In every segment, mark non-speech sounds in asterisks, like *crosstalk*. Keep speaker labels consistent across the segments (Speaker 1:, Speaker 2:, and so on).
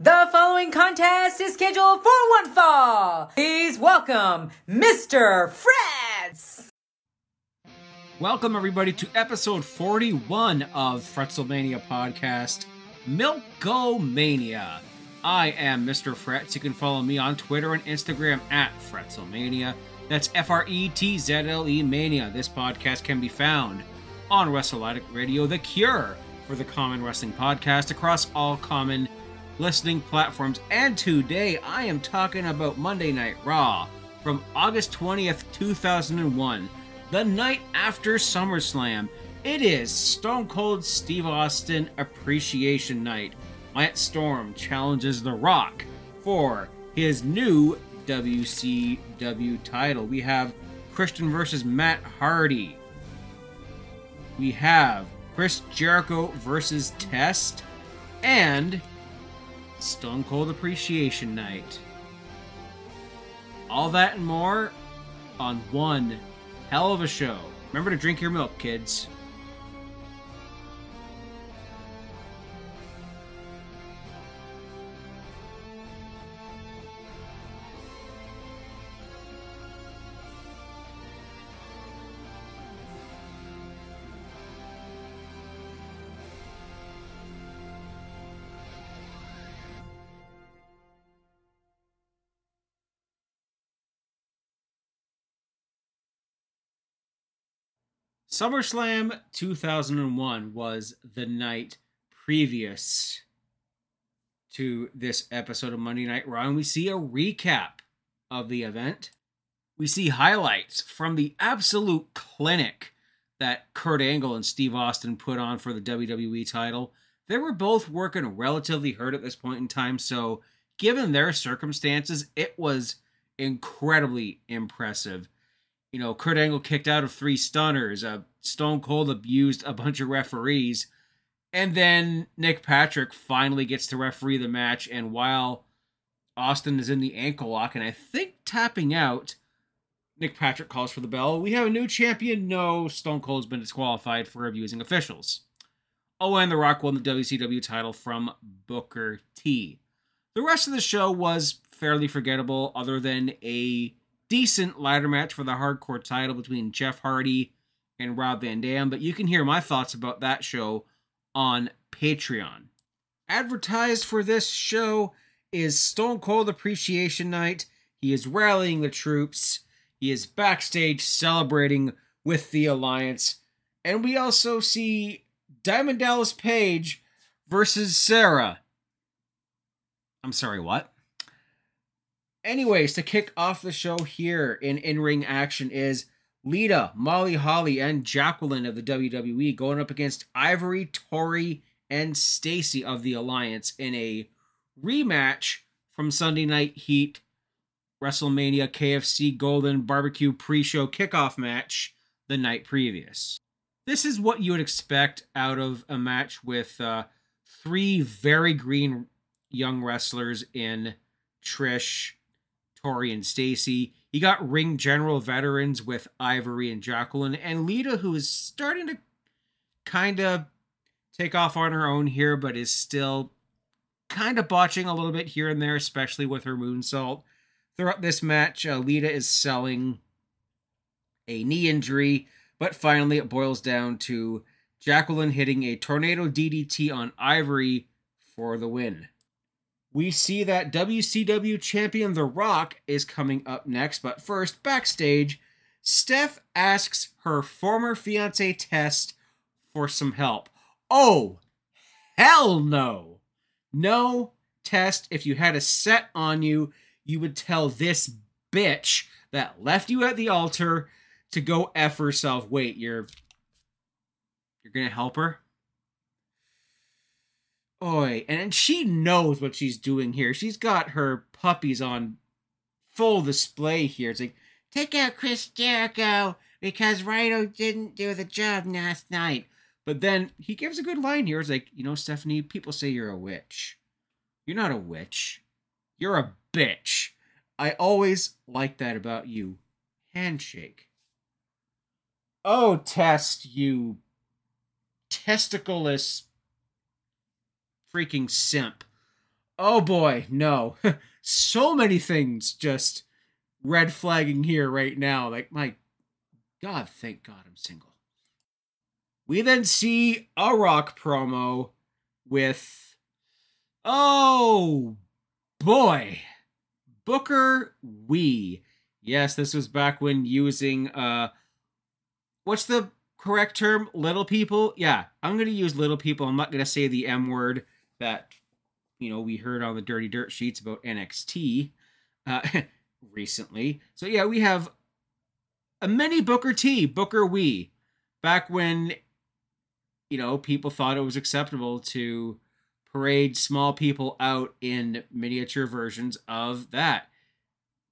Speaker 1: The following contest is scheduled for one fall. Please welcome Mr. Fretz.
Speaker 2: Welcome, everybody, to episode 41 of Fretzelmania Podcast, Milk-O-Mania. I am Mr. Fretz. You can follow me on Twitter and Instagram at Fretzelmania. That's F R E T Z L E Mania. This podcast can be found on Wrestle Addict Radio, the cure for the common wrestling podcast across all common listening platforms. And today I am talking about Monday Night Raw from August 20th, 2001, the night after SummerSlam. It is Stone Cold Steve Austin Appreciation Night. Lance Storm challenges The Rock for his new WCW title. We have Christian versus Matt Hardy. We have Chris Jericho versus Test and Stone Cold Appreciation Night. All that and more on one hell of a show. Remember to drink your milk, kids. SummerSlam 2001 was the night previous to this episode of Monday Night Raw, and we see a recap of the event. We see highlights from the absolute clinic that Kurt Angle and Steve Austin put on for the WWE title. They were both working relatively hurt at this point in time, so given their circumstances, it was incredibly impressive you know, Kurt Angle kicked out of three stunners. Uh, Stone Cold abused a bunch of referees. And then Nick Patrick finally gets to referee the match. And while Austin is in the ankle lock and I think tapping out, Nick Patrick calls for the bell. We have a new champion. No, Stone Cold's been disqualified for abusing officials. Oh, and The Rock won the WCW title from Booker T. The rest of the show was fairly forgettable, other than a decent ladder match for the hardcore title between Jeff Hardy and Rob Van Dam, but you can hear my thoughts about that show on Patreon. Advertised for this show is Stone Cold Appreciation Night. He is rallying the troops. He is backstage celebrating with the Alliance. And we also see Diamond Dallas Page versus Sara. I'm sorry, what? Anyways, to kick off the show here in in ring action is Lita, Molly Holly, and Jacqueline of the WWE going up against Ivory, Torrie, and Stacy of the Alliance in a rematch from Sunday Night Heat, WrestleMania, KFC Golden Barbecue pre show kickoff match the night previous. This is what you would expect out of a match with uh, three very green young wrestlers in Trish, Torrie and Stacy. You got ring general veterans with Ivory and Jacqueline, and Lita, who is starting to kind of take off on her own here, but is still kind of botching a little bit here and there, especially with her moonsault. Throughout this match, uh, Lita is selling a knee injury, but finally it boils down to Jacqueline hitting a tornado DDT on Ivory for the win. We see that WCW champion The Rock is coming up next, but first, backstage, Steph asks her former fiance Test for some help. Oh, hell no. No, Test, if you had a set on you, you would tell this bitch that left you at the altar to go F herself. Wait, you're you're gonna help her? Oi, and she knows what she's doing here. She's got her puppies on full display here. It's like, take out Chris Jericho because Rhino didn't do the job last night. But then he gives a good line here. It's like, you know, Stephanie, people say you're a witch. You're not a witch. You're a bitch. I always like that about you. Handshake. Oh, test, you testicleless freaking simp. oh boy, no. *laughs* so many things just red flagging here right now. Like, my God, thank God I'm single. We then see a rock promo with, oh boy, Booker Wee. Yes, this was back when using, uh, what's the correct term? Little people? Yeah, I'm going to use little people. I'm not going to say the M word that, you know, we heard on the Dirty Dirt sheets about NXT uh, *laughs* recently. So, yeah, we have a mini Booker T, Booker Wee, back when, you know, people thought it was acceptable to parade small people out in miniature versions of that.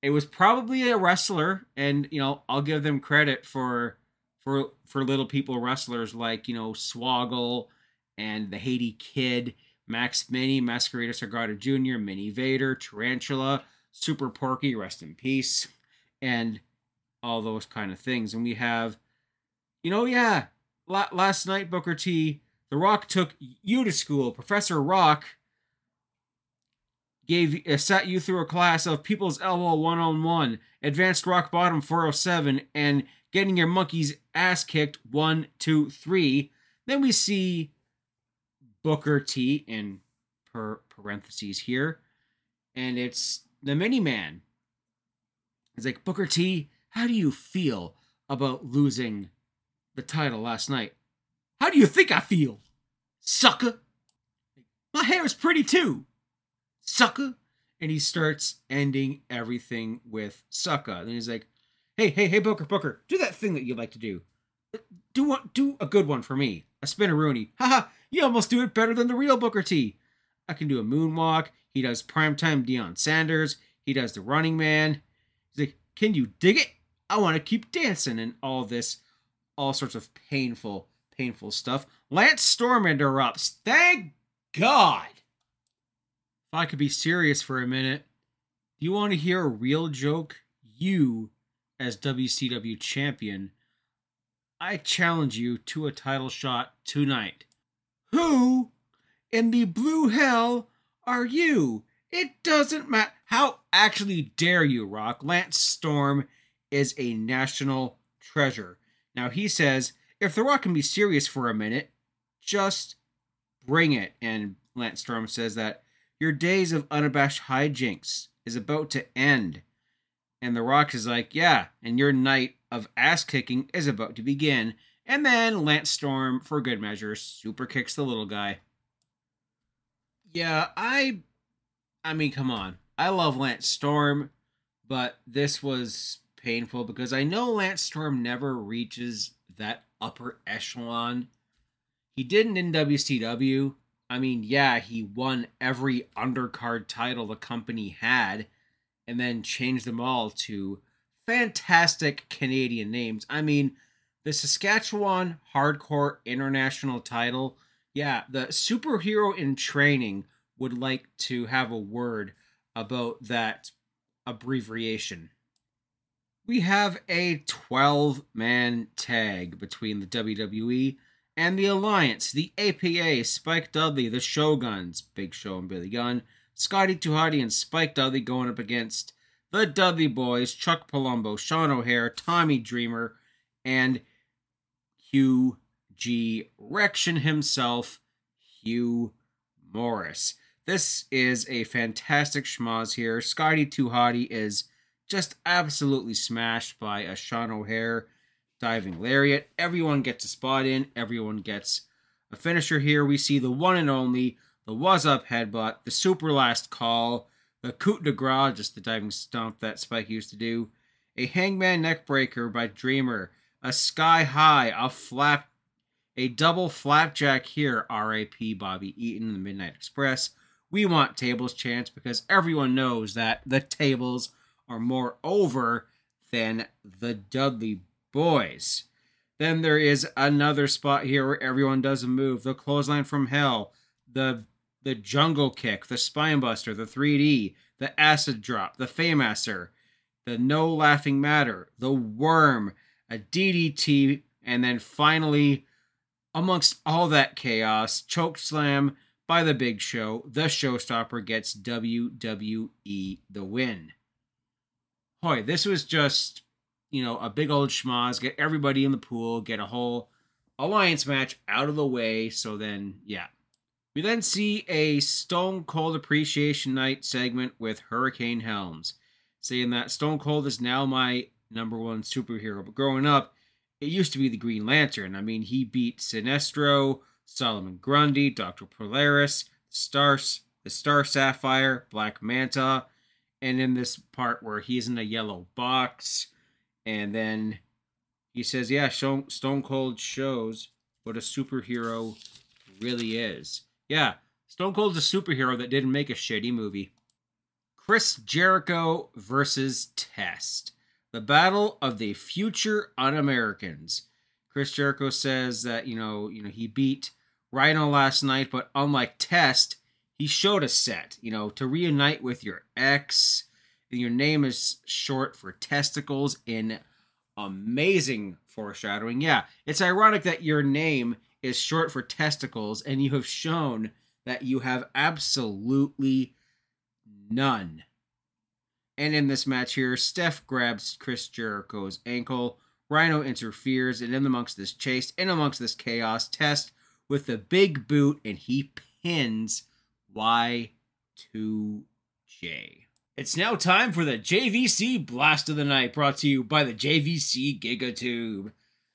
Speaker 2: It was probably a wrestler, and you know, I'll give them credit for for for little people wrestlers like you know Swoggle and the Haiti Kid, Max Mini, Mascarita Sagrada Jr., Mini Vader, Tarantula, Super Porky, rest in peace, and all those kind of things. And we have, you know, yeah, last night Booker T, The Rock took you to school. Professor Rock gave uh, sat you through a class of People's Elbow one on one, Advanced Rock Bottom 407, and getting your monkey's ass kicked one, two, three. Then we see Booker T in per parentheses here, and it's the mini man. It's like Booker T, how do you feel about losing the title last night? How do you think I feel, sucker? My hair is pretty too, sucker. And he starts ending everything with sucker. And he's like, hey, hey, hey, Booker, Booker, do that thing that you like to do. Do one, do a good one for me. A spinneroonie. Haha, you almost do it better than the real Booker T. I can do a moonwalk. He does primetime Deion Sanders. He does the running man. He's like, can you dig it? I want to keep dancing and all this, all sorts of painful, painful stuff. Lance Storm interrupts. Thank God. If I could be serious for a minute, do you want to hear a real joke? You, as WCW champion, I challenge you to a title shot tonight. Who in the blue hell are you? It doesn't matter. How actually dare you, Rock? Lance Storm is a national treasure. Now he says, if The Rock can be serious for a minute, just bring it. And Lance Storm says that your days of unabashed hijinks is about to end. And The Rock is like, Yeah, and your night of ass kicking is about to begin. And then Lance Storm, for good measure, super kicks the little guy. Yeah, I. I mean, come on. I love Lance Storm, but this was painful because I know Lance Storm never reaches that upper echelon. He didn't in WCW, I mean, yeah, he won every undercard title the company had and then changed them all to fantastic Canadian names. I mean, the Saskatchewan Hardcore International title, yeah, the superhero in training would like to have a word about that abbreviation. We have a 12 man tag between the WWE and the Alliance, the APA, Spike Dudley, the Shoguns, Big Show and Billy Gunn, Scotty 2 Hotty and Spike Dudley going up against the Dudley Boys, Chuck Palumbo, Sean O'Haire, Tommy Dreamer, and Hugh G. Rection himself, Hugh Morrus. This is a fantastic schmoz here. Scotty 2 Hotty is just absolutely smashed by a Sean O'Haire diving lariat. Everyone gets a spot in. Everyone gets a finisher here. We see the one and only, the was up headbutt, the super last call, the coup de grace, just the diving stomp that Spike used to do, a hangman neckbreaker by Dreamer, a sky high, a flap, a double flapjack here. R.A.P. Bobby Eaton, the Midnight Express. We want tables chance because everyone knows that the tables are more over than the Dudley boys. Then there is another spot here where everyone does a move. The clothesline from hell, the the jungle kick, the spinebuster, the 3D, the acid drop, the Fameasser, the no laughing matter, the worm, a DDT, and then finally, amongst all that chaos, choke slam by the Big Show. The Showstopper gets WWE the win. Boy, this was just, you know, a big old schmoz. Get everybody in the pool, get a whole alliance match out of the way. So then, yeah. We then see a Stone Cold Appreciation Night segment with Hurricane Helms, saying that Stone Cold is now my number one superhero. But growing up, it used to be the Green Lantern. I mean, he beat Sinestro, Solomon Grundy, Dr. Polaris, Stars, the Star Sapphire, Black Manta, and in this part where he's in a yellow box, and then he says, "Yeah, Stone Cold shows what a superhero really is." Yeah, Stone Cold's a superhero that didn't make a shitty movie. Chris Jericho versus Test. The battle of the future un-Americans. Chris Jericho says that, you know, you know, he beat Rhino last night, but unlike Test, he showed a set, you know, to reunite with your ex. Your name is short for testicles in amazing foreshadowing. Yeah, it's ironic that your name is short for testicles and you have shown that you have absolutely none. And in this match here, Steph grabs Chris Jericho's ankle. Rhino interferes, and in amongst this chase, in amongst this chaos, Test with the big boot, and he pins Y2J. It's now time for the JVC Blast of the Night, brought to you by the JVC Gigatube.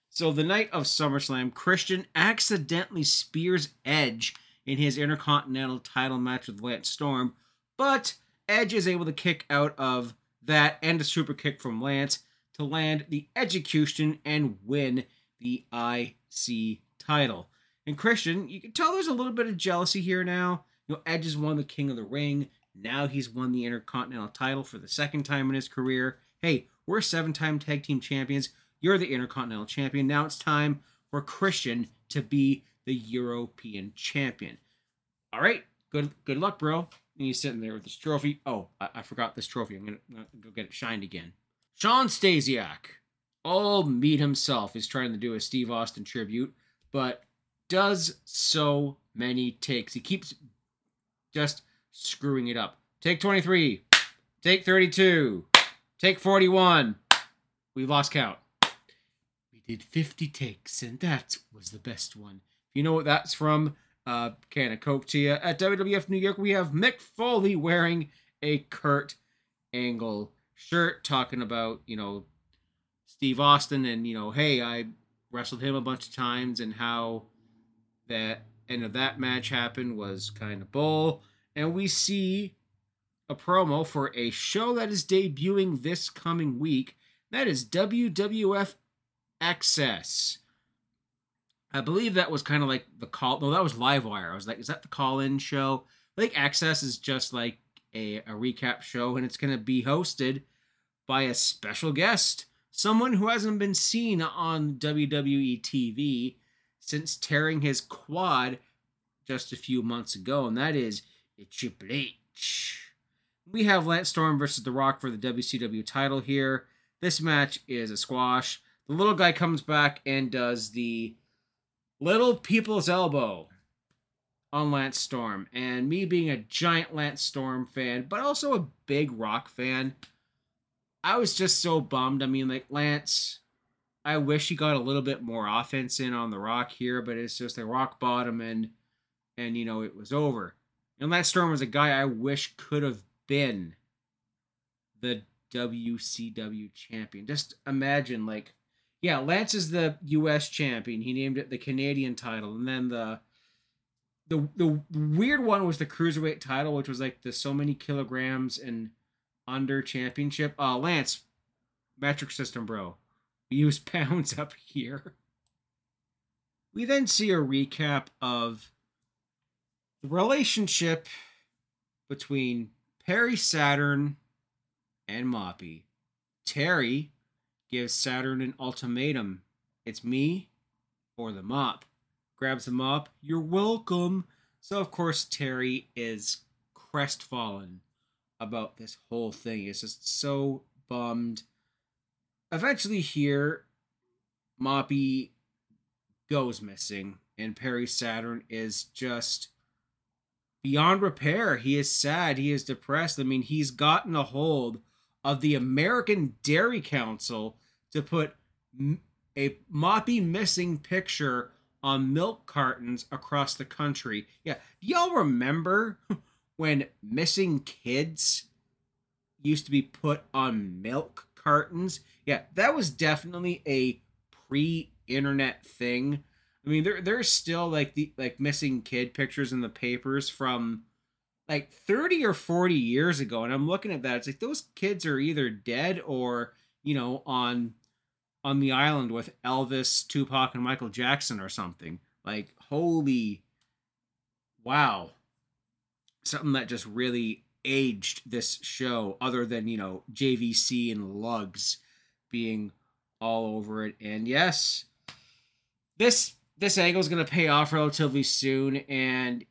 Speaker 2: So, the night of SummerSlam, Christian accidentally spears Edge in his Intercontinental title match with Lance Storm, but Edge is able to kick out of that and a super kick from Lance to land the execution and win the IC title. And Christian, you can tell there's a little bit of jealousy here now. You know, Edge has won the King of the Ring. Now he's won the Intercontinental title for the second time in his career. Hey, we're seven time tag team champions. You're the Intercontinental champion. Now it's time for Christian to be the European champion. All right, good good luck, bro. And he's sitting there with this trophy. Oh, I, I forgot this trophy. I'm gonna, gonna, go get it shined again. Shawn Stasiak, all meat himself, is trying to do a Steve Austin tribute, but does so many takes. He keeps just screwing it up. Take 23. Take 32. Take 41. We lost count. We did 50 takes, and that was the best one. You know what that's from, uh, can of Coke to you. At WWF New York, we have Mick Foley wearing a Kurt Angle shirt, talking about, you know, Steve Austin and, you know, hey, I wrestled him a bunch of times and how that end of that match happened was kind of bull. And we see a promo for a show that is debuting this coming week. That is WWF Access. I believe that was kind of like the call. No, that was Livewire. I was like, is that the call-in show? I think Access is just like a, a recap show, and it's going to be hosted by a special guest, someone who hasn't been seen on WWE TV since tearing his quad just a few months ago, and that is Triple H. We have Lance Storm versus The Rock for the WCW title here. This match is a squash. The little guy comes back and does the Little People's Elbow on Lance Storm. And me being a giant Lance Storm fan, but also a big Rock fan, I was just so bummed. I mean, like, Lance, I wish he got a little bit more offense in on the Rock here, but it's just a rock bottom and, and you know, it was over. And Lance Storm was a guy I wish could have been the WCW champion. Just imagine, like, yeah, Lance is the U.S. champion. He named it the Canadian title, and then the the the weird one was the cruiserweight title, which was like the so many kilograms and under championship. Uh, Lance, metric system, bro. We use *laughs* pounds up here. We then see a recap of the relationship between Perry Saturn and Moppy. Terri gives Saturn an ultimatum. It's me or the mop. Grabs the mop. You're welcome. So, of course, Terri is crestfallen about this whole thing. He's just so bummed. Eventually, here, Moppy goes missing, and Perry Saturn is just beyond repair. He is sad. He is depressed. I mean, he's gotten a hold of the American Dairy Council to put a Moppy missing picture on milk cartons across the country. Yeah, y'all remember *laughs* when missing kids used to be put on milk cartons? Yeah, that was definitely a pre-internet thing. I mean, there there's still like the like missing kid pictures in the papers from like 30 or 40 years ago and I'm looking at that it's like those kids are either dead or, you know, on on the island with Elvis, Tupac, and Michael Jackson or something. Like, holy wow. Something that just really aged this show, other than, you know, JVC and Lugz being all over it. And yes, this this angle is gonna pay off relatively soon, and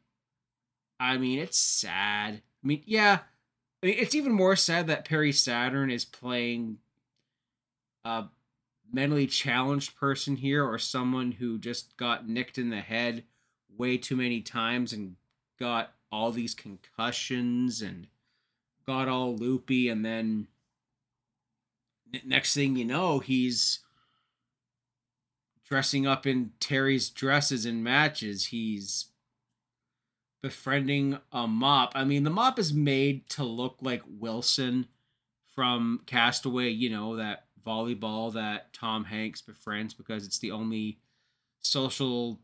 Speaker 2: I mean it's sad. I mean, yeah, I mean, it's even more sad that Perry Saturn is playing a mentally challenged person here or someone who just got nicked in the head way too many times and got all these concussions and got all loopy and then next thing you know he's dressing up in Terri's dresses in matches he's befriending a mop i mean the mop is made to look like wilson from castaway you know that volleyball that Tom Hanks befriends because it's the only social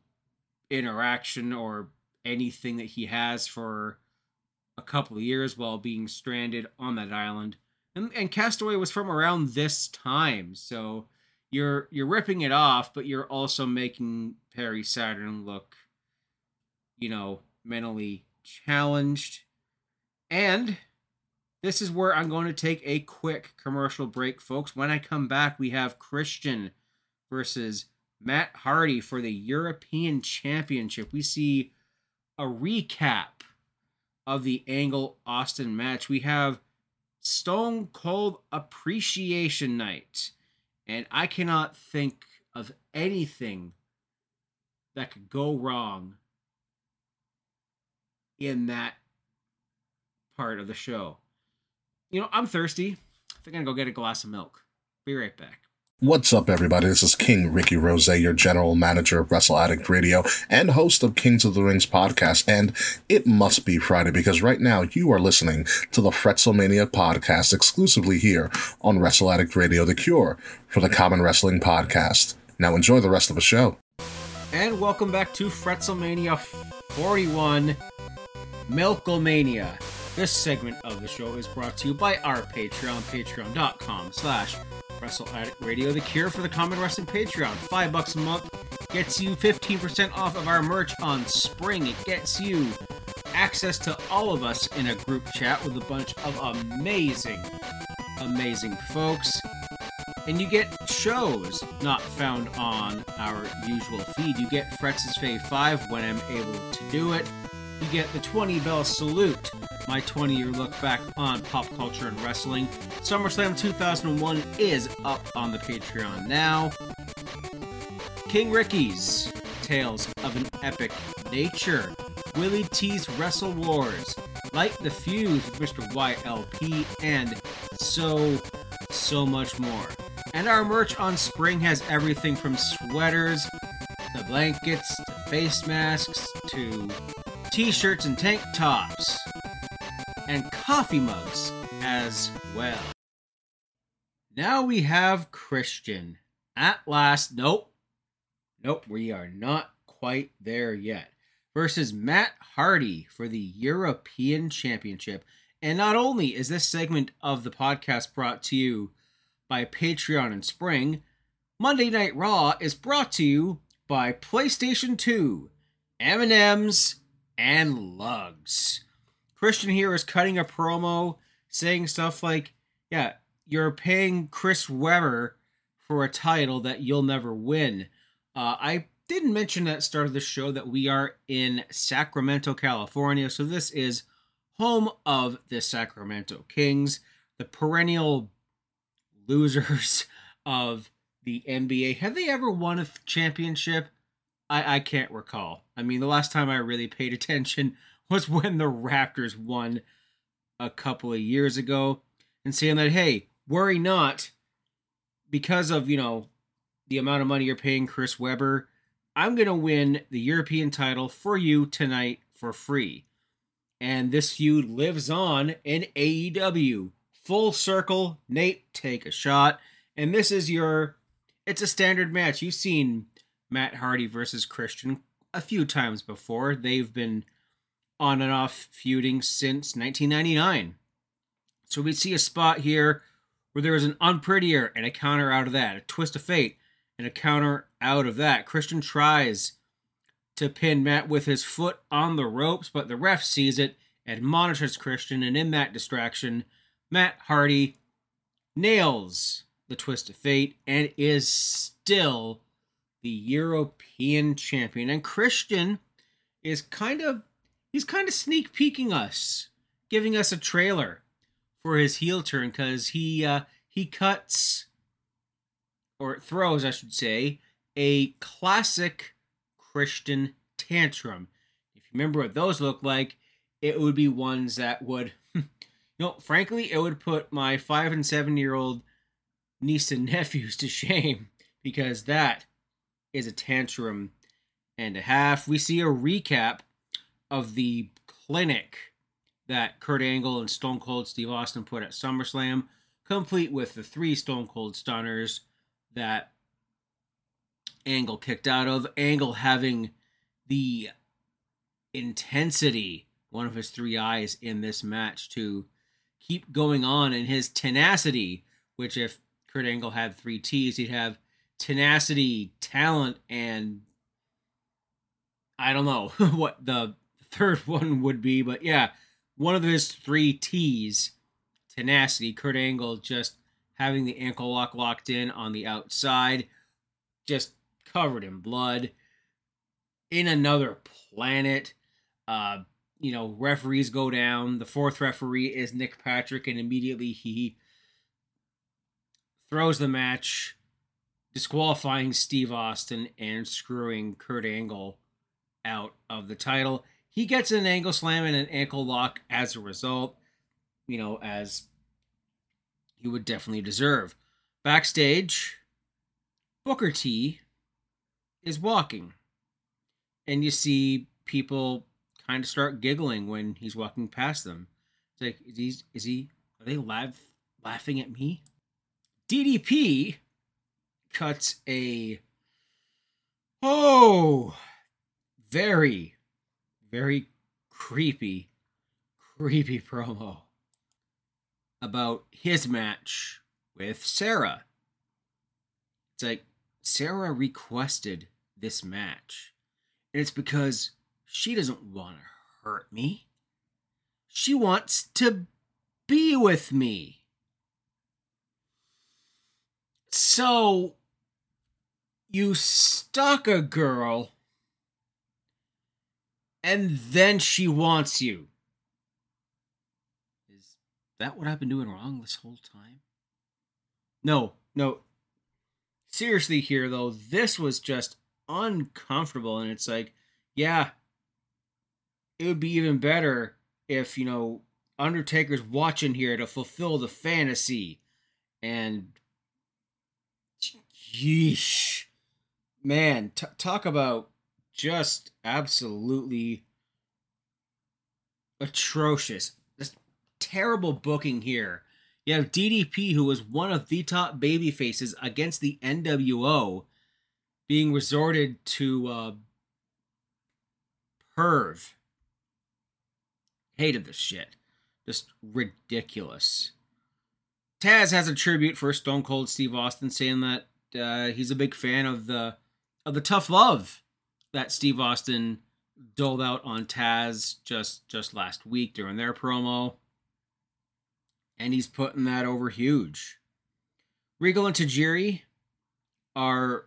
Speaker 2: interaction or anything that he has for a couple of years while being stranded on that island. And, and Castaway was from around this time, so you're you're ripping it off, but you're also making Perry Saturn look, you know, mentally challenged. And this is where I'm going to take a quick commercial break, folks. When I come back, we have Christian versus Matt Hardy for the European Championship. We see a recap of the Angle Austin match. We have Stone Cold Appreciation Night. And I cannot think of anything that could go wrong in that part of the show you know, I'm thirsty. I think I'm gonna go get a glass of milk. Be right back.
Speaker 3: What's up, everybody? This is King Ricky Rose, your general manager of Wrestle Addict Radio and host of Kings of the Rings podcast. And it must be Friday because right now you are listening to the Fretzelmania podcast exclusively here on Wrestle Addict Radio, the cure for the common wrestling podcast. Now enjoy the rest of the show.
Speaker 2: And welcome back to Fretzelmania 41 Milkomania. This segment of the show is brought to you by our Patreon, patreon.com slash Wrestle Radio, the cure for the common wrestling Patreon. Five bucks a month gets you 15% off of our merch on spring. It gets you access to all of us in a group chat with a bunch of amazing, amazing folks. And you get shows not found on our usual feed. You get Fretz's Fave 5 when I'm able to do it. You get the 20 bell salute my 20 year look back on pop culture and wrestling. SummerSlam 2001 is up on the Patreon now. King Ricky's Tales of an Epic Nature. Willie T's Wrestle Wars. Light the Fuse with Mr. YLP, and so, so much more. And our merch on spring has everything from sweaters to blankets to face masks to t shirts and tank tops and coffee mugs as well. Now we have Christian. At last, nope. Nope, we are not quite there yet. Versus Matt Hardy for the European Championship. And not only is this segment of the podcast brought to you by Patreon and Spring, Monday Night Raw is brought to you by PlayStation 2, M&M's, and Lugz. Christian here is cutting a promo saying stuff like, yeah, you're paying Chris Webber for a title that you'll never win. Uh, I didn't mention at start of the show that we are in Sacramento, California. So this is home of the Sacramento Kings, the perennial losers *laughs* of the NBA. Have they ever won a championship? I, I can't recall. I mean, the last time I really paid *laughs* attention was when the Raptors won a couple of years ago and saying that, hey, worry not, because of, you know, the amount of money you're paying Chris Webber, I'm going to win the European title for you tonight for free. And this feud lives on in AEW. Full circle, Nate, take a shot. And this is your, it's a standard match. You've seen Matt Hardy versus Christian a few times before. They've been on and off feuding since 1999. So we see a spot here where there is an unprettier and a counter out of that, a twist of fate and a counter out of that. Christian tries to pin Matt with his foot on the ropes, but the ref sees it and monitors Christian, and in that distraction, Matt Hardy nails the twist of fate and is still the European champion. And Christian is kind of he's kind of sneak peeking us, giving us a trailer for his heel turn because he uh, he cuts or throws, I should say, a classic Christian tantrum. If you remember what those look like, it would be ones that would, *laughs* you know, frankly, it would put my five and seven year old niece and nephews to shame because that is a tantrum and a half. We see a recap of the clinic that Kurt Angle and Stone Cold Steve Austin put at SummerSlam, complete with the three Stone Cold Stunners that Angle kicked out of. Angle having the intensity, one of his three I's in this match to keep going on, and his tenacity, which if Kurt Angle had three T's, he'd have tenacity, talent, and I don't know *laughs* what the third *laughs* one would be, but yeah, one of his three T's, tenacity. Kurt Angle just having the ankle lock locked in on the outside, just covered in blood. In another planet, uh, you know, referees go down. The fourth referee is Nick Patrick, and immediately he throws the match, disqualifying Steve Austin and screwing Kurt Angle out of the title. He gets an angle slam and an ankle lock as a result, you know, as he would definitely deserve. Backstage, Booker T is walking, and you see people kind of start giggling when he's walking past them. It's like, is he, is he are they laugh, laughing at me? DDP cuts a oh very very creepy creepy promo about his match with Sara. It's like Sara requested this match. And it's because she doesn't want to hurt me. She wants to be with me. So, you stalk a girl, and then she wants you Is that what I've been doing wrong this whole time? No, no. Seriously, here though, this was just uncomfortable, and it's like, yeah, it would be even better if you know Undertaker's watching here to fulfill the fantasy, and yeesh, man, t- talk about just absolutely atrocious just terrible booking here. You have DDP, who was one of the top baby faces against the NWO, being resorted to uh, perv. Hated this shit. Just ridiculous. Taz has a tribute for Stone Cold Steve Austin, saying that uh, he's a big fan of the of the tough love that Steve Austin doled out on Taz just just last week during their promo and he's putting that over huge. Regal and Tajiri are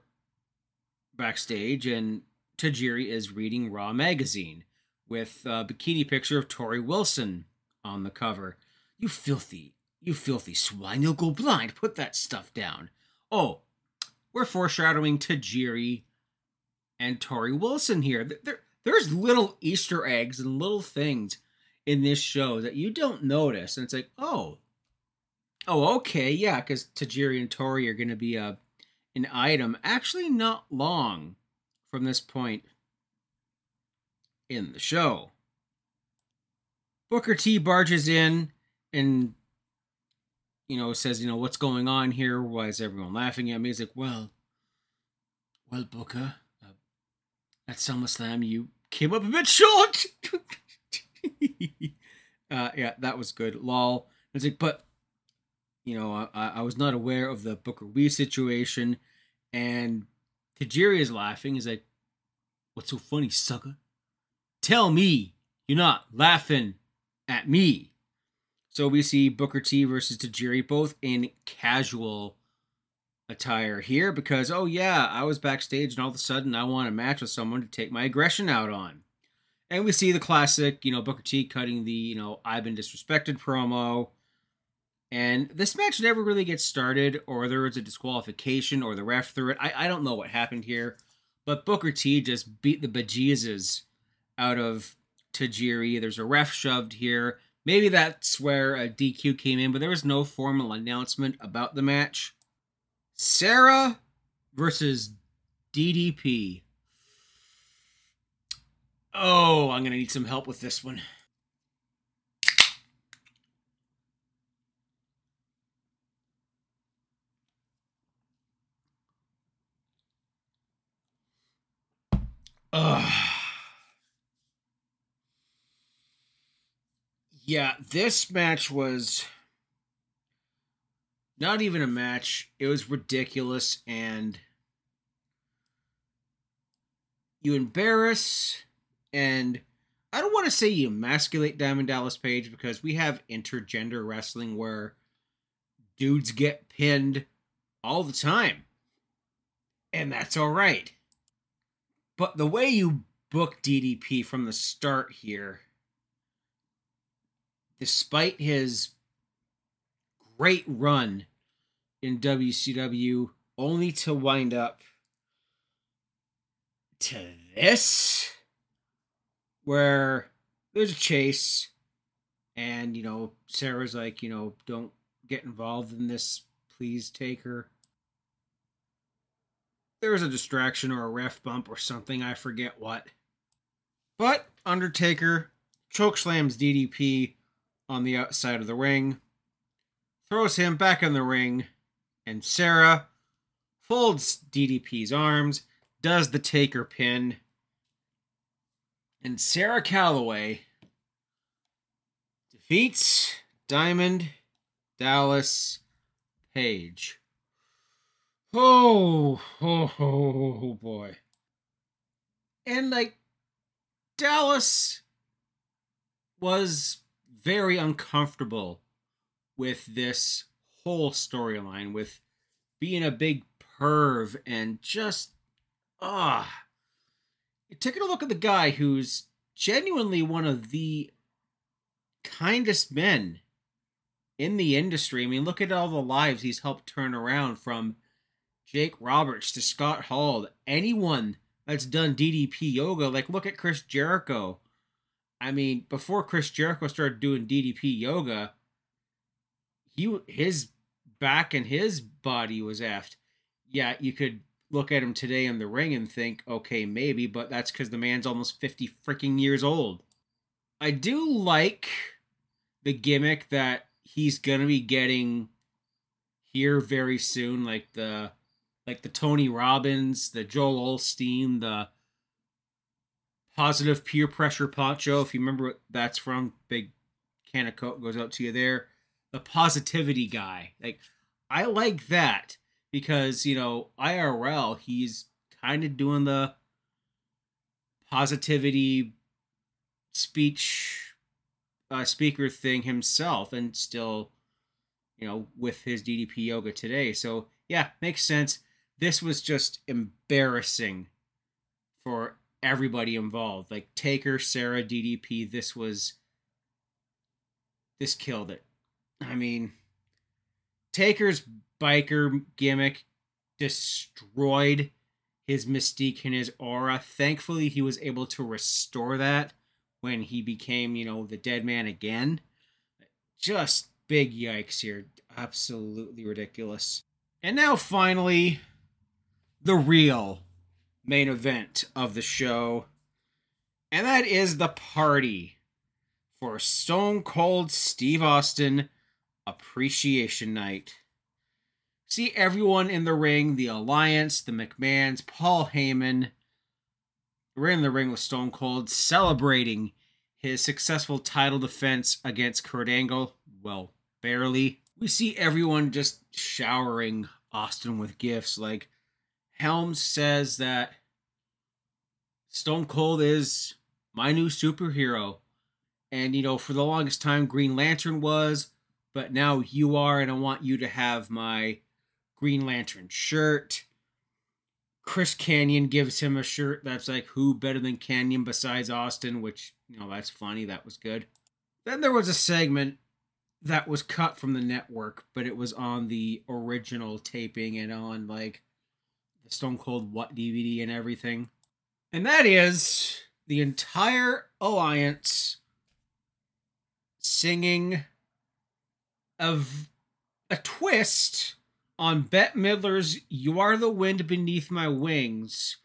Speaker 2: backstage, and Tajiri is reading Raw magazine with a bikini picture of Torrie Wilson on the cover. You filthy, you filthy swine! You'll go blind. Put that stuff down. Oh, we're foreshadowing Tajiri and Torrie Wilson here. They're there's little Easter eggs and little things in this show that you don't notice, and it's like, oh, oh, okay, yeah, because Tajiri and Torrie are going to be a an item. Actually, not long from this point in the show. Booker T barges in and you know says, you know, what's going on here? Why is everyone laughing at me? He's like, well, well, Booker, uh, at SummerSlam you came up a bit short. *laughs* uh, yeah, that was good. Lol. It's like, but you know, I, I was not aware of the Booker Wee situation, and Tajiri is laughing. He's like, "What's so funny, sucker? Tell me you're not laughing at me." So we see Booker T versus Tajiri both in casual attire here because oh yeah, I was backstage and all of a sudden I want a match with someone to take my aggression out on. And we see the classic, you know, Booker T cutting the, you know, I've been disrespected promo. And this match never really gets started, or there was a disqualification, or the ref threw it. I, I don't know what happened here. But Booker T just beat the bejesus out of Tajiri. There's a ref shoved here. Maybe that's where a DQ came in, but there was no formal announcement about the match. Sara versus DDP. Oh, I'm going to need some help with this one. Ugh. Yeah, this match was not even a match. It was ridiculous and you embarrass and I don't want to say you emasculate Diamond Dallas Page because we have intergender wrestling where dudes get pinned all the time. And that's all right. But the way you book DDP from the start here, despite his great run in WCW, only to wind up to this, where there's a chase, and you know, Sara's like, you know, don't get involved in this, please take her there was a distraction or a ref bump or something, I forget what. But Undertaker chokeslams DDP on the outside of the ring, throws him back in the ring, and Sara folds DDP's arms, does the taker pin, and Sara Calaway defeats Diamond Dallas Page. Oh, oh, oh, oh boy. And like Dallas was very uncomfortable with this whole storyline with being a big perv and just ah taking a look at the guy who's genuinely one of the kindest men in the industry. I mean, look at all the lives he's helped turn around from Jake Roberts to Scott Hall, anyone that's done DDP yoga, like look at Chris Jericho. I mean, before Chris Jericho started doing DDP yoga, he his back and his body was effed. Yeah, you could look at him today in the ring and think, okay, maybe, but that's because the man's almost 50 freaking years old. I do like the gimmick that he's gonna be getting here very soon, like the like the Tony Robbins, the Joel Osteen, the positive peer pressure poncho. If you remember what that's from, big can of coke goes out to you there. The positivity guy, like I like that because you know IRL he's kind of doing the positivity speech uh, speaker thing himself and still you know with his DDP yoga today. So yeah, makes sense this was just embarrassing for everybody involved. Like Taker, Sara, DDP, this was this killed it. I mean, Taker's biker gimmick destroyed his mystique and his aura. Thankfully, he was able to restore that when he became, you know, the dead man again. Just big yikes here. Absolutely ridiculous. And now, finally, the real main event of the show. And that is the party for Stone Cold Steve Austin Appreciation Night. See everyone in the ring the Alliance, the McMahons, Paul Heyman. We're in the ring with Stone Cold celebrating his successful title defense against Kurt Angle. Well, barely. We see everyone just showering Austin with gifts. Like, Helms says that Stone Cold is my new superhero. And, you know, for the longest time, Green Lantern was, but now you are, and I want you to have my Green Lantern shirt. Chris Kanyon gives him a shirt that's like, who better than Kanyon besides Austin, which, you know, that's funny. That was good. Then there was a segment that was cut from the network, but it was on the original taping and on like the Stone Cold What DVD and everything. And that is the entire alliance singing of a twist on Bette Midler's You Are the Wind Beneath My Wings,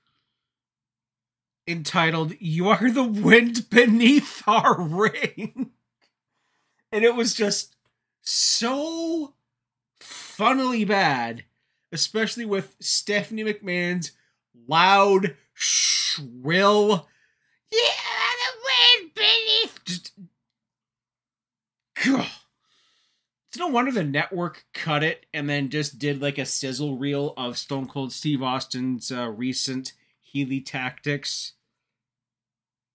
Speaker 2: entitled You Are the Wind Beneath Our Ring. and it was just so funnily bad, especially with Stephanie McMahon's loud, shrill, Yeah, the wind beneath. Just, no wonder the network cut it and then just did like a sizzle reel of Stone Cold Steve Austin's uh, recent Healy tactics.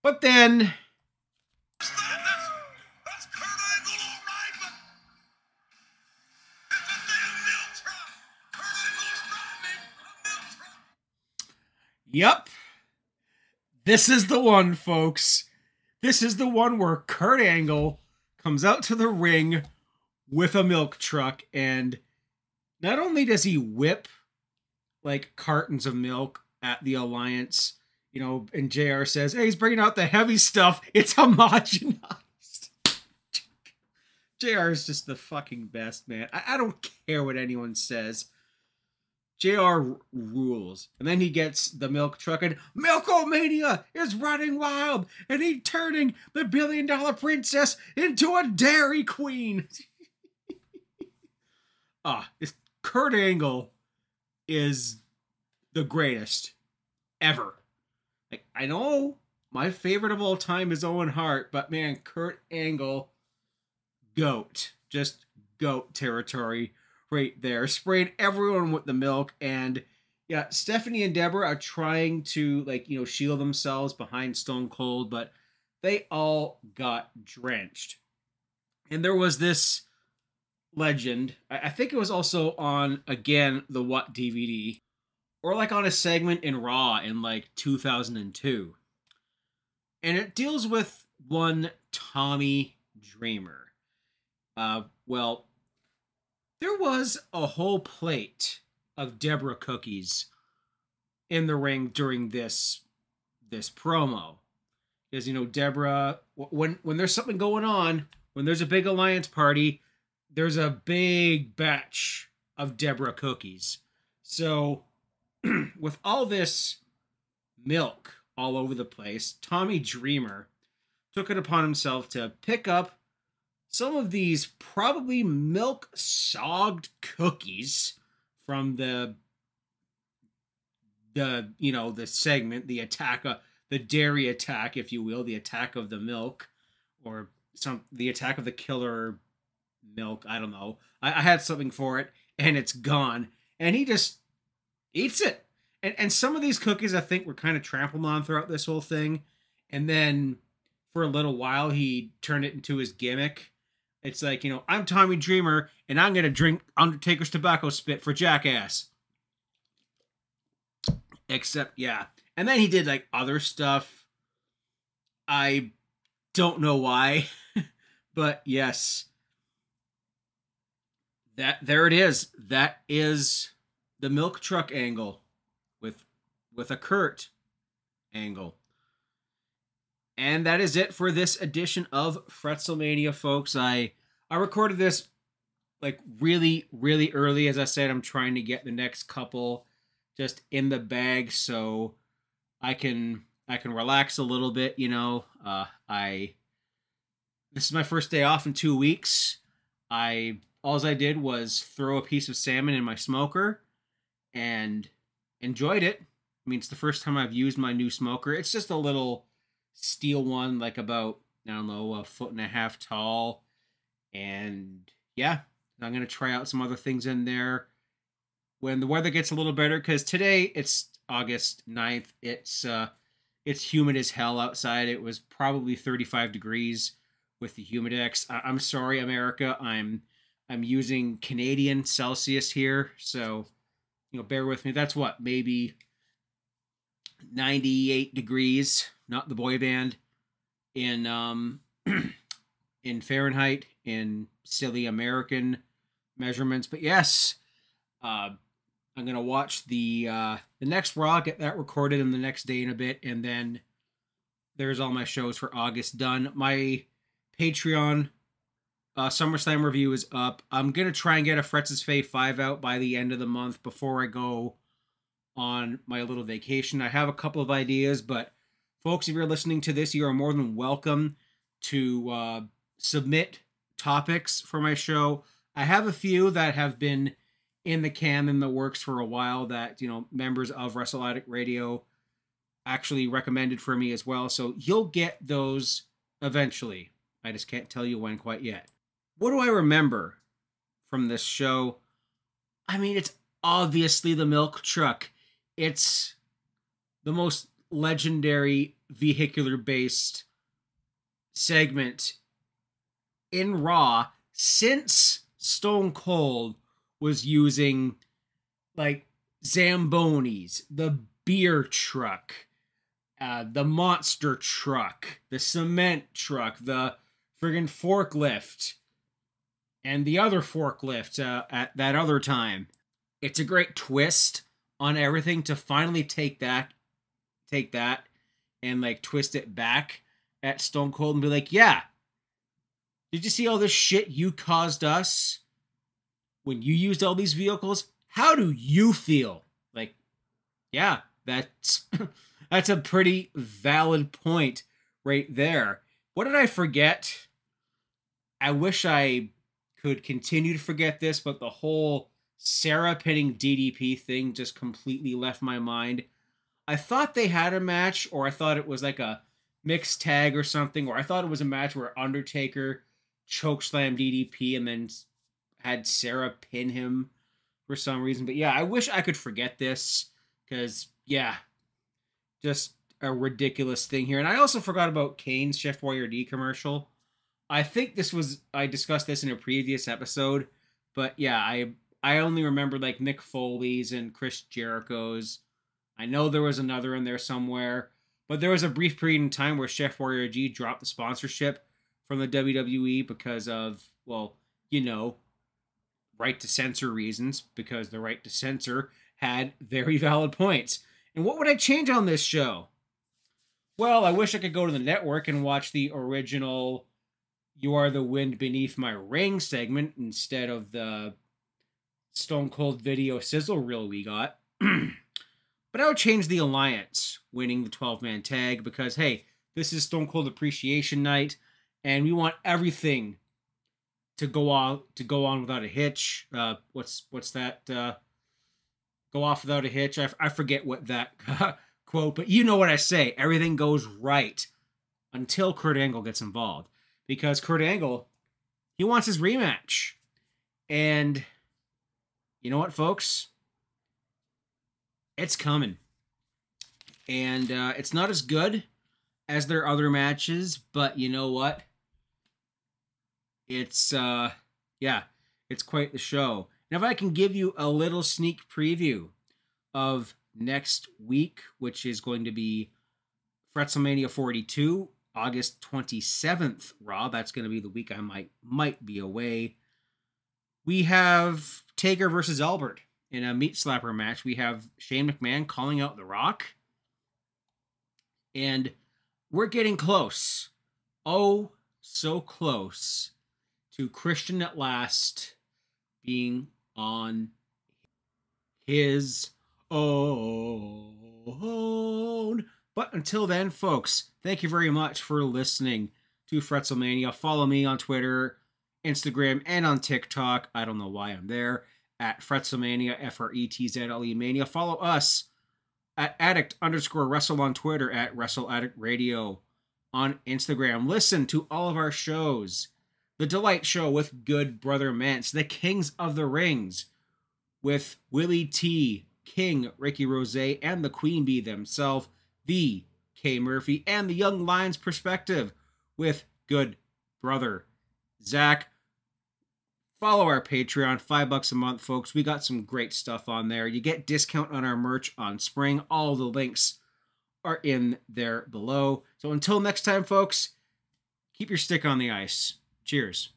Speaker 2: But then. Yep. This is the one, folks. This is the one where Kurt Angle comes out to the ring with a milk truck and not only does he whip like cartons of milk at the alliance you know and jr says hey he's bringing out the heavy stuff it's homogenized *laughs* jr is just the fucking best man I, I don't care what anyone says JR rules. And then he gets the milk truck and Milkomania is running wild and he's turning the billion dollar princess into a dairy queen. *laughs* ah, this Kurt Angle is the greatest ever. Like, I know my favorite of all time is Owen Hart, but man, Kurt Angle, goat. Just goat territory right there. Spraying everyone with the milk and yeah, Stephanie and Debra are trying to like, you know, shield themselves behind Stone Cold, but they all got drenched. And there was this legend. I think it was also on again the What DVD or like on a segment in Raw in like 2002. And it deals with one Tommy Dreamer. Uh well, there was a whole plate of Debra cookies in the ring during this this promo. Because you know Debra when when there's something going on, when there's a big alliance party, there's a big batch of Debra cookies. So *clears throat* with all this milk all over the place, Tommy Dreamer took it upon himself to pick up some of these probably milk sogged cookies from the the you know the segment the attack uh, the dairy attack if you will the attack of the milk or some the attack of the killer milk i don't know I, I had something for it and it's gone and he just eats it and and some of these cookies i think were kind of trampled on throughout this whole thing and then for a little while he turned it into his gimmick it's like, you know, I'm Tommy Dreamer and I'm to drink Undertaker's tobacco spit for Jackass. Except, yeah. And then he did like other stuff. I don't know why, *laughs* but yes. That there it is. That is the milk truck angle with with a Kurt Angle. And that is it for this edition of Fretzelmania, folks. I I recorded this like really, really early. As I said, I'm trying to get the next couple just in the bag so I can I can relax a little bit, you know. Uh I this is my first day off in two weeks. I all I did was throw a piece of salmon in my smoker and enjoyed it. I mean, it's the first time I've used my new smoker. It's just a little steel one, like about, I don't know, a foot and a half tall. And yeah, I'm going to try out some other things in there when the weather gets a little better because today it's August 9th. It's, uh, it's humid as hell outside. It was probably 35 degrees with the humidex. I- I'm sorry, America. I'm I'm using Canadian Celsius here, so you know, bear with me. That's what maybe 98 degrees, not the boy band, in um *clears throat* in Fahrenheit in silly American measurements. But yes, uh, I'm gonna watch the uh, the next Raw, get that recorded in the next day in a bit, and then there's all my shows for August done. My Patreon uh, SummerSlam review is up. I'm gonna try and get a Fretz's Fay five out by the end of the month before I go on my little vacation. I have a couple of ideas, but folks, if you're listening to this, you are more than welcome to uh, submit topics for my show. I have a few that have been in the can in the works for a while that you know members of Wrestle Addict Radio actually recommended for me as well. So you'll get those eventually. I just can't tell you when quite yet. What do I remember from this show? I mean, it's obviously the milk truck. It's the most legendary vehicular based segment in Raw since Stone Cold was using like Zambonis, the beer truck, uh, the monster truck, the cement truck, the friggin' forklift, and the other forklift uh, at that other time. It's a great twist on everything to finally take that, take that, and like twist it back at Stone Cold and be like, yeah, did you see all this shit you caused us when you used all these vehicles? How do you feel? Like, yeah, that's *laughs* that's a pretty valid point right there. What did I forget? I wish I could continue to forget this, but the whole Sara pinning DDP thing just completely left my mind. I thought they had a match, or I thought it was like a mixed tag or something, or I thought it was a match where Undertaker chokeslam DDP and then had Sara pin him for some reason. But yeah, I wish I could forget this because yeah, just a ridiculous thing here. And I also forgot about Kane's Chef Boyardee commercial. I think this was I discussed this in a previous episode, but yeah, I I only remember like Mick Foley's and Chris Jericho's. I know there was another in there somewhere, but there was a brief period in time where Chef Boyardee dropped the sponsorship from the WWE because of well, you know, right to censor reasons because the right to censor had very *laughs* valid points. And what would I change on this show? Well, I wish I could go to the network and watch the original You Are the Wind Beneath My Ring segment instead of the Stone Cold video sizzle reel we got. *clears throat* but I would change the Alliance winning the 12 man tag because, hey, this is Stone Cold Appreciation Night and we want everything to go on to go on without a hitch. Uh, what's what's that? Uh, go off without a hitch. I, I forget what that *laughs* quote, but you know what I say. Everything goes right until Kurt Angle gets involved because Kurt Angle he wants his rematch, and you know what, folks, it's coming, and uh, it's not as good as their other matches, but you know what? It's uh yeah, it's quite the show. Now if I can give you a little sneak preview of next week, which is going to be Fretzelmania 42, August 27th, Raw. That's going to be the week I might might be away. We have Taker versus Albert in a meat slapper match, we have Shane McMahon calling out The Rock. And we're getting close. Oh, so close to Christian at last being on his own. But until then, folks, thank you very much for listening to Fretzelmania. Follow me on Twitter, Instagram, and on TikTok. I don't know why I'm there at Fretzelmania, F R E T Z L E Mania. Follow us at addict underscore wrestle on Twitter, at Wrestle Addict Radio on Instagram. Listen to all of our shows The Delight Show with Good Brother Mance, The Kings of the Rings with Willie T, King Ricky Rose, and the Queen Bee themselves, the K Murphy, and the Young Lions Perspective with Good Brother Zach. Follow our Patreon, five bucks a month, folks. We got some great stuff on there. You get discount on our merch on spring. All the links are in there below. So until next time, folks, keep your stick on the ice. Cheers.